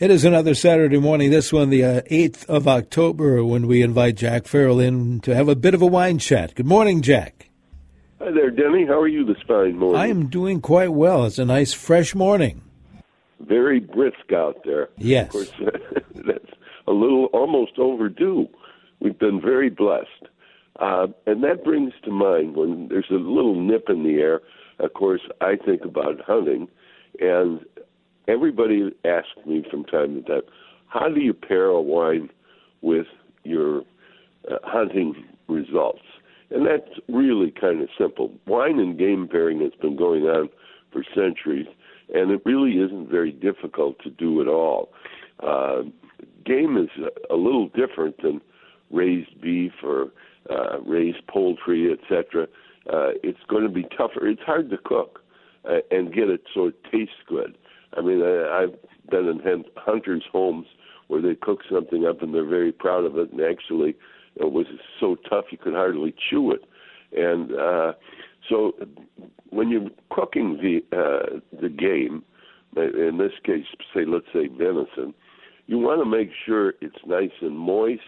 It is another Saturday morning, this one, the uh, 8th of October, when we invite Jack Farrell in to have a bit of a wine chat. Good morning, Jack. Hi there, Denny. How are you this fine morning? I am doing quite well. It's a nice, fresh morning. Very brisk out there. Yes. Of course, that's a little almost overdue. We've been very blessed. Uh, and that brings to mind when there's a little nip in the air, of course, I think about hunting. And everybody asks me from time to time, how do you pair a wine with your uh, hunting results? And that's really kind of simple. Wine and game pairing has been going on for centuries, and it really isn't very difficult to do at all. Uh, game is a little different than raised beef or uh, raised poultry, etc. Uh, it's going to be tougher. It's hard to cook uh, and get it so it tastes good. I mean, I, I've been in hunters' homes where they cook something up and they're very proud of it, and actually it was so tough you could hardly chew it. And uh, so, when you're cooking the uh, the game, in this case, say let's say venison, you want to make sure it's nice and moist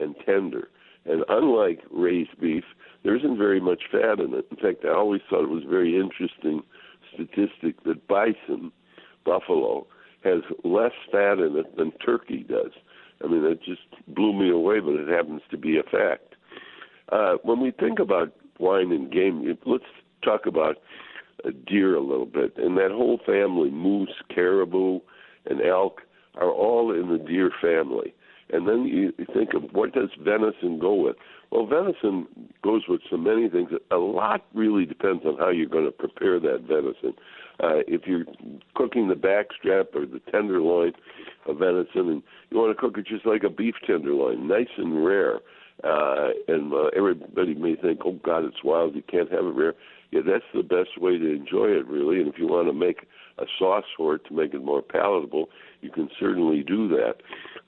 and tender. And unlike raised beef, there isn't very much fat in it. In fact, I always thought it was very interesting statistic that bison buffalo has less fat in it than turkey does. I mean, it just blew me away, but it happens to be a fact. Uh, when we think about wine and game, let's talk about deer a little bit. And that whole family, moose, caribou, and elk, are all in the deer family. And then you think of what does venison go with? Well, venison goes with so many things. A lot really depends on how you're going to prepare that venison. Uh, if you're cooking the backstrap or the tenderloin of venison, and you want to cook it just like a beef tenderloin, nice and rare, uh, and uh, everybody may think, "Oh God, it's wild. You can't have it rare." Yeah, that's the best way to enjoy it, really. And if you want to make a sauce for it to make it more palatable, you can certainly do that.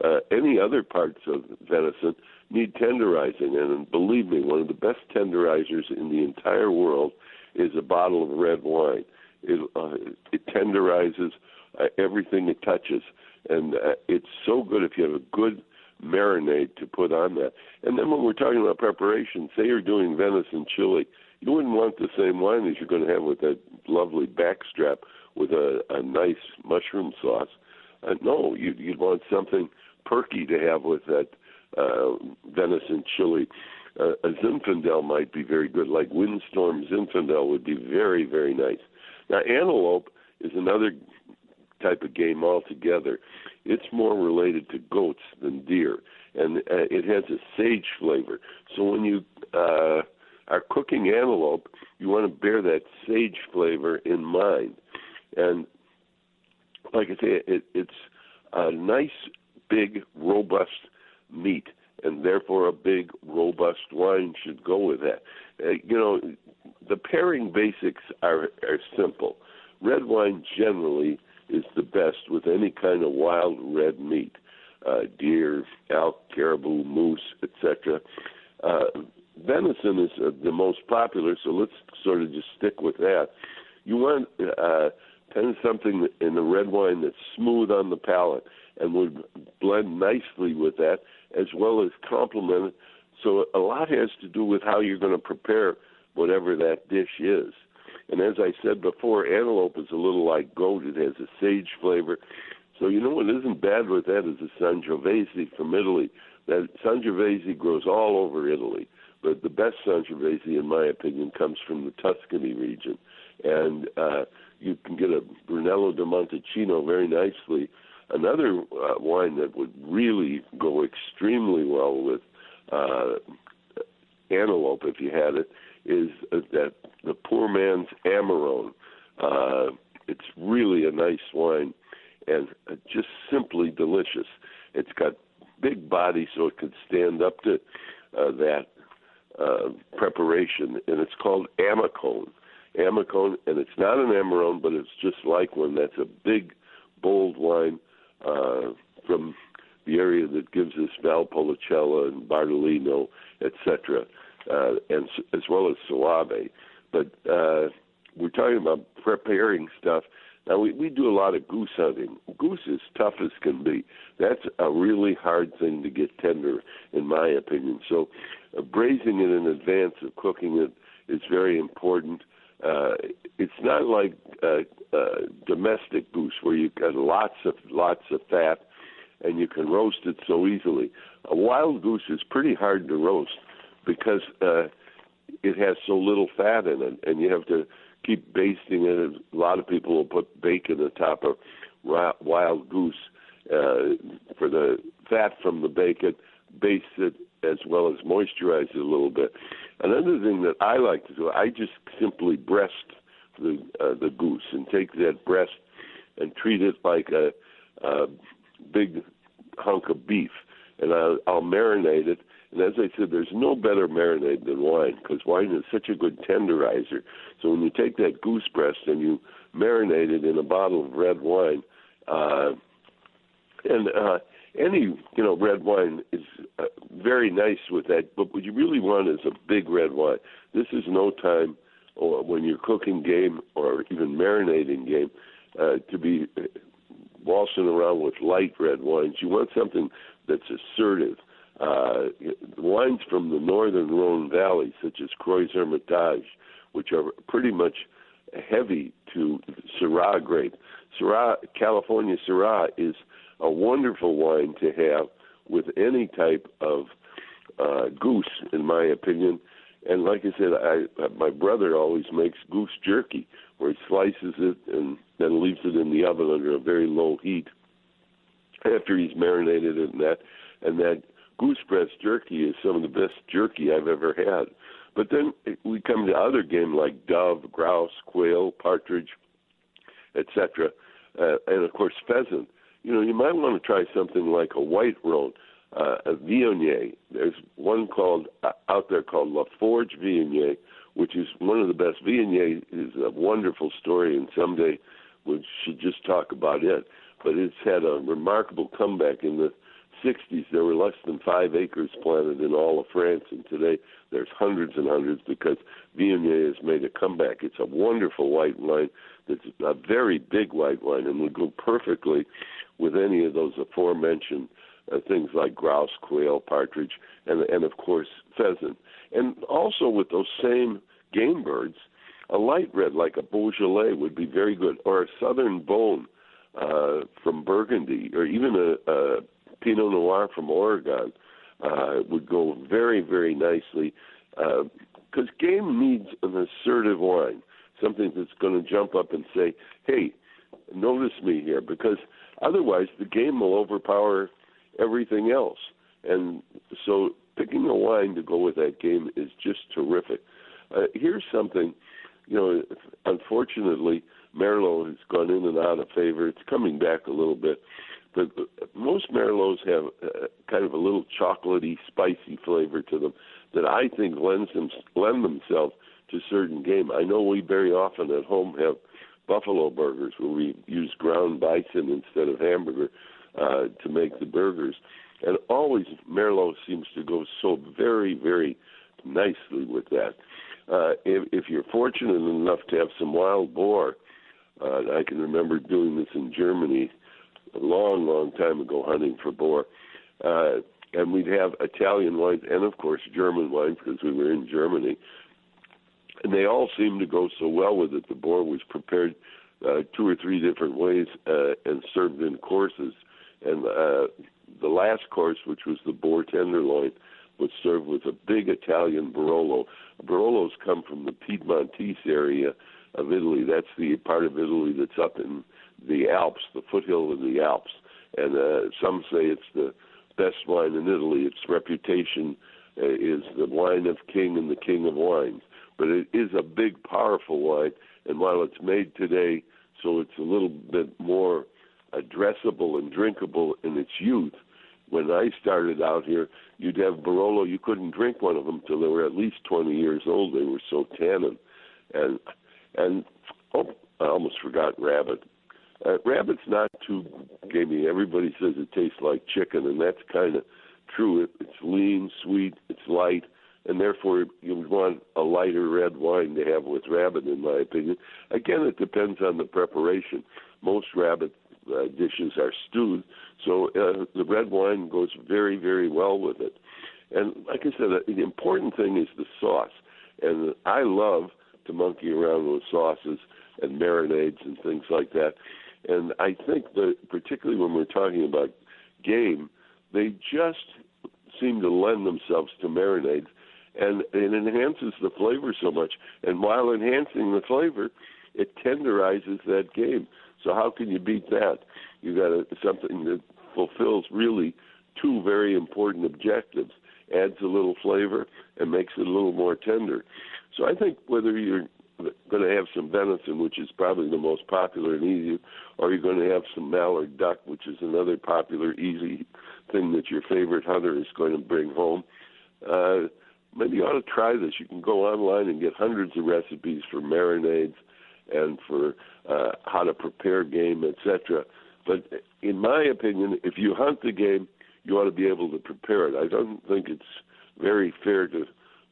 Uh, any other parts of venison need tenderizing, and believe me, one of the best tenderizers in the entire world is a bottle of red wine. It, uh, it tenderizes uh, everything it touches, and uh, it's so good if you have a good marinade to put on that. And then when we're talking about preparation, say you're doing venison chili, you wouldn't want the same wine as you're going to have with that lovely backstrap with a, a nice mushroom sauce. Uh, no, you'd, you'd want something perky to have with that uh, venison chili. Uh, a Zinfandel might be very good, like Windstorm Zinfandel would be very, very nice. Now, antelope is another type of game altogether. It's more related to goats than deer, and uh, it has a sage flavor. So when you uh, are cooking antelope, you want to bear that sage flavor in mind. And like I say, it, it's a nice, big, robust meat, and therefore a big, robust wine should go with that. Uh, you know, the pairing basics are, are simple. Red wine generally is the best with any kind of wild red meat, uh, deer, elk, caribou, moose, etc. Uh, venison is uh, the most popular, so let's sort of just stick with that. You want uh, kind something in the red wine that's smooth on the palate and would blend nicely with that, as well as complement it. So a lot has to do with how you're going to prepare whatever that dish is. And as I said before, antelope is a little like goat. It has a sage flavor. So you know what isn't bad with that is the Sangiovese from Italy. That Sangiovese grows all over Italy, but the best Sangiovese, in my opinion, comes from the Tuscany region, and uh, you can get a Brunello di Montalcino very nicely. Another uh, wine that would really go extremely well with uh, antelope, if you had it, is uh, that the poor man's Amarone. Uh, it's really a nice wine and uh, just simply delicious. It's got big body, so it could stand up to uh, that uh, preparation, and it's called Amicone. Amicone, and it's not an Amarone, but it's just like one. That's a big, bold wine uh, from the area that gives us Valpolicella and Bardolino, etc uh, and as well as Soave. But uh, we're talking about preparing stuff. Now we we do a lot of goose hunting. Goose is tough as can be. That's a really hard thing to get tender, in my opinion. So, uh, braising it in advance of cooking it is very important. Uh, it's not like uh, uh, domestic goose where you've got lots of lots of fat and you can roast it so easily. A wild goose is pretty hard to roast because uh, it has so little fat in it, and you have to keep basting it. A lot of people will put bacon atop of wild goose uh, for the fat from the bacon, baste it as well as moisturize it a little bit. Another thing that I like to do, I just simply breast the uh, the goose and take that breast and treat it like a, a big hunk of beef, and I'll, I'll marinate it. And as I said, there's no better marinade than wine because wine is such a good tenderizer. So when you take that goose breast and you marinate it in a bottle of red wine, uh, and uh, any you know red wine is uh, very nice with that. But what you really want is a big red wine. This is no time, or when you're cooking game or even marinating game, uh, to be waltzing around with light red wines. You want something that's assertive. Uh, wines from the northern Rhone Valley, such as Crozes-Hermitage, which are pretty much heavy to Syrah grape. Syrah, California Syrah, is a wonderful wine to have with any type of uh, goose, in my opinion. And like I said, I my brother always makes goose jerky, where he slices it and then leaves it in the oven under a very low heat after he's marinated it and that and that goose breast jerky is some of the best jerky I've ever had. But then we come to other game like dove, grouse, quail, partridge, etc., uh, and of course pheasant. You know, you might want to try something like a white Rhone, uh, a Viognier. There's one called uh, out there called La Forge Viognier, which is one of the best. Viognier is a wonderful story, and someday we should just talk about it. But it's had a remarkable comeback in the 60s. There were less than five acres planted in all of France, and today there's hundreds and hundreds because Viognier has made a comeback. It's a wonderful white wine that's a very big white wine and would go perfectly with any of those aforementioned uh, things like grouse, quail, partridge, and and of course pheasant, and also with those same game birds, a light red like a Beaujolais would be very good, or a Southern bone uh, from Burgundy, or even a, a Pinot Noir from Oregon uh, would go very very nicely because uh, game needs an assertive wine, something that's going to jump up and say, "Hey, notice me here," because otherwise the game will overpower everything else. And so picking a wine to go with that game is just terrific. Uh, here's something, you know, unfortunately, Merlot has gone in and out of favor. It's coming back a little bit. But most Merlots have uh, kind of a little chocolatey, spicy flavor to them that I think lends them, lend themselves to certain game. I know we very often at home have buffalo burgers where we use ground bison instead of hamburger uh, to make the burgers. And always Merlot seems to go so very, very nicely with that. Uh, if, if you're fortunate enough to have some wild boar, uh, I can remember doing this in Germany a long, long time ago, hunting for boar. Uh, and we'd have Italian wines and, of course, German wines because we were in Germany. And they all seemed to go so well with it. The boar was prepared uh, two or three different ways uh, and served in courses. And uh, the last course, which was the boar tenderloin, was served with a big Italian Barolo. Barolos come from the Piedmontese area of Italy. That's the part of Italy that's up in the Alps, the foothill of the Alps. And uh, some say it's the best wine in Italy. Its reputation uh, is the wine of king and the king of wines. But it is a big, powerful wine. And while it's made today, so it's a little bit more addressable and drinkable in its youth. When I started out here, you'd have Barolo. You couldn't drink one of them till they were at least 20 years old. They were so tannin, and and oh, I almost forgot rabbit. Uh, rabbit's not too gamey. Everybody says it tastes like chicken, and that's kind of true. It, it's lean, sweet, it's light, and therefore you would want a lighter red wine to have with rabbit, in my opinion. Again, it depends on the preparation. Most rabbit uh, dishes are stewed, so uh, the red wine goes very, very well with it. And like I said, the important thing is the sauce. And I love to monkey around with sauces and marinades and things like that. And I think that particularly when we're talking about game, they just seem to lend themselves to marinades and it enhances the flavor so much. And while enhancing the flavor, it tenderizes that game. So how can you beat that? You got a, something that fulfills really two very important objectives: adds a little flavor and makes it a little more tender. So I think whether you're going to have some venison, which is probably the most popular and easy, or you're going to have some mallard duck, which is another popular, easy thing that your favorite hunter is going to bring home. Uh, maybe you ought to try this. You can go online and get hundreds of recipes for marinades and for uh, how to prepare game, etc. But in my opinion, if you hunt the game, you ought to be able to prepare it. I don't think it's very fair to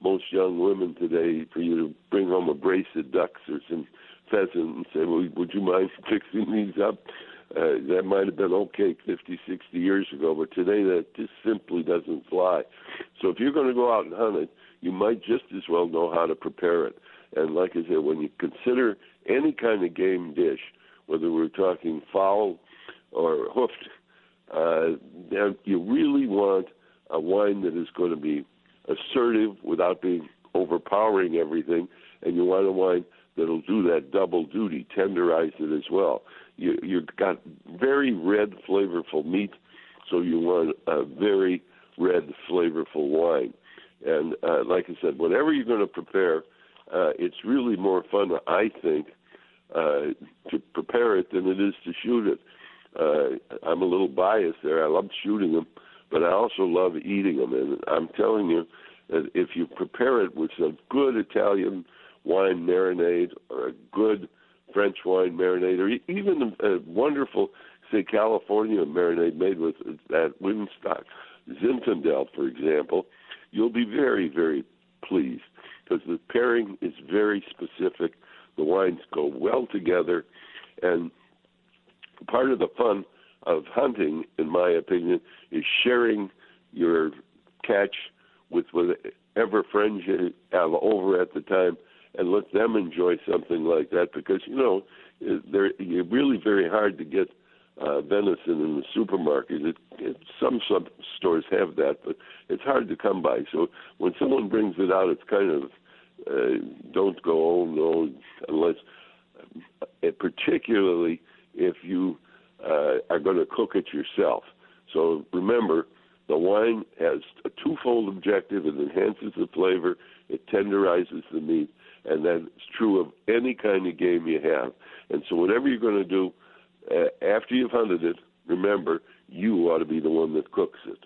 most young women today for you to bring home a brace of ducks or some pheasant and say, "Well, would you mind fixing these up?" Uh, that might have been okay 50, 60 years ago, but today that just simply doesn't fly. So if you're going to go out and hunt it, you might just as well know how to prepare it. And like I said, when you consider any kind of game dish, whether we're talking fowl or hoofed, uh, you really want a wine that is going to be assertive without being overpowering everything, and you want a wine that'll do that double duty, tenderize it as well you you've got very red, flavorful meat, so you want a very red, flavorful wine. And uh, like I said, whatever you're going to prepare, uh, it's really more fun, I think, uh, to prepare it than it is to shoot it. Uh, I'm a little biased there. I love shooting them, but I also love eating them. And I'm telling you that if you prepare it with some good Italian wine marinade or a good French wine marinade, or even a uh, wonderful, say, California marinade made with uh, that Winstock, Zinfandel, for example, you'll be very, very pleased because the pairing is very specific. The wines go well together, and part of the fun of hunting, in my opinion, is sharing your catch with whatever friends you have over at the time and let them enjoy something like that because you know they're you're really very hard to get uh, venison in the supermarket. It, it, some stores have that, but it's hard to come by. So when someone brings it out, it's kind of uh, don't go oh no unless, uh, particularly if you uh, are going to cook it yourself. So remember, the wine has a twofold objective: it enhances the flavor, it tenderizes the meat, and that's true of any kind of game you have. And so, whatever you're going to do uh, after you've hunted it, remember you ought to be the one that cooks it.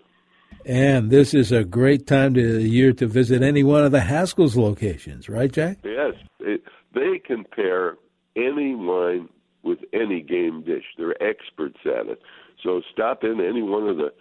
And this is a great time of the year to visit any one of the Haskell's locations, right, Jack? Yes, it, they can pair any wine with any game dish. They're experts at it. So stop in any one of the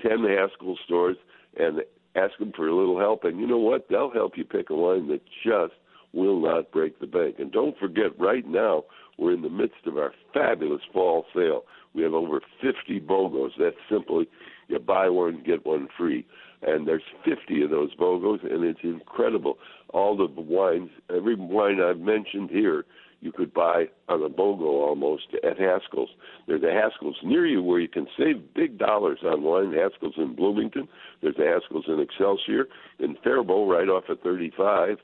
ten Haskell stores and ask them for a little help. And you know what? They'll help you pick a wine that just will not break the bank. And don't forget, right now, we're in the midst of our fabulous fall sale. We have over 50 BOGOs. That's simply you buy one, get one free. And there's 50 of those BOGOs, and it's incredible. All the wines, every wine I've mentioned here, you could buy on a BOGO almost at Haskell's. There's a Haskell's near you where you can save big dollars on wine. Haskell's in Bloomington. There's a Haskell's in Excelsior. In Faribault, right off at 35.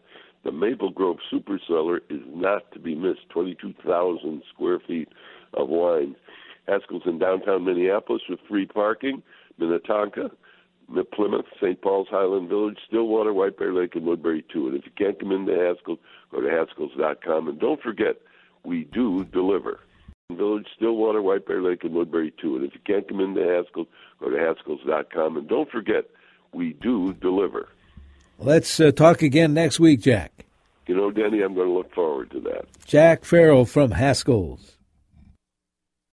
The Maple Grove Super Cellar is not to be missed. 22,000 square feet of wine. Haskell's in downtown Minneapolis with free parking. Minnetonka, Plymouth, St. Paul's, Highland Village, Stillwater, White Bear Lake, and Woodbury too. And if you can't come into Haskell, go to Haskells.com. And don't forget, we do deliver. Village, Stillwater, White Bear Lake, and Woodbury too. And if you can't come into Haskell, go to Haskells.com. And don't forget, we do deliver. Let's uh, talk again next week, Jack. You know, Denny, I'm going to look forward to that. Jack Farrell from Haskell's.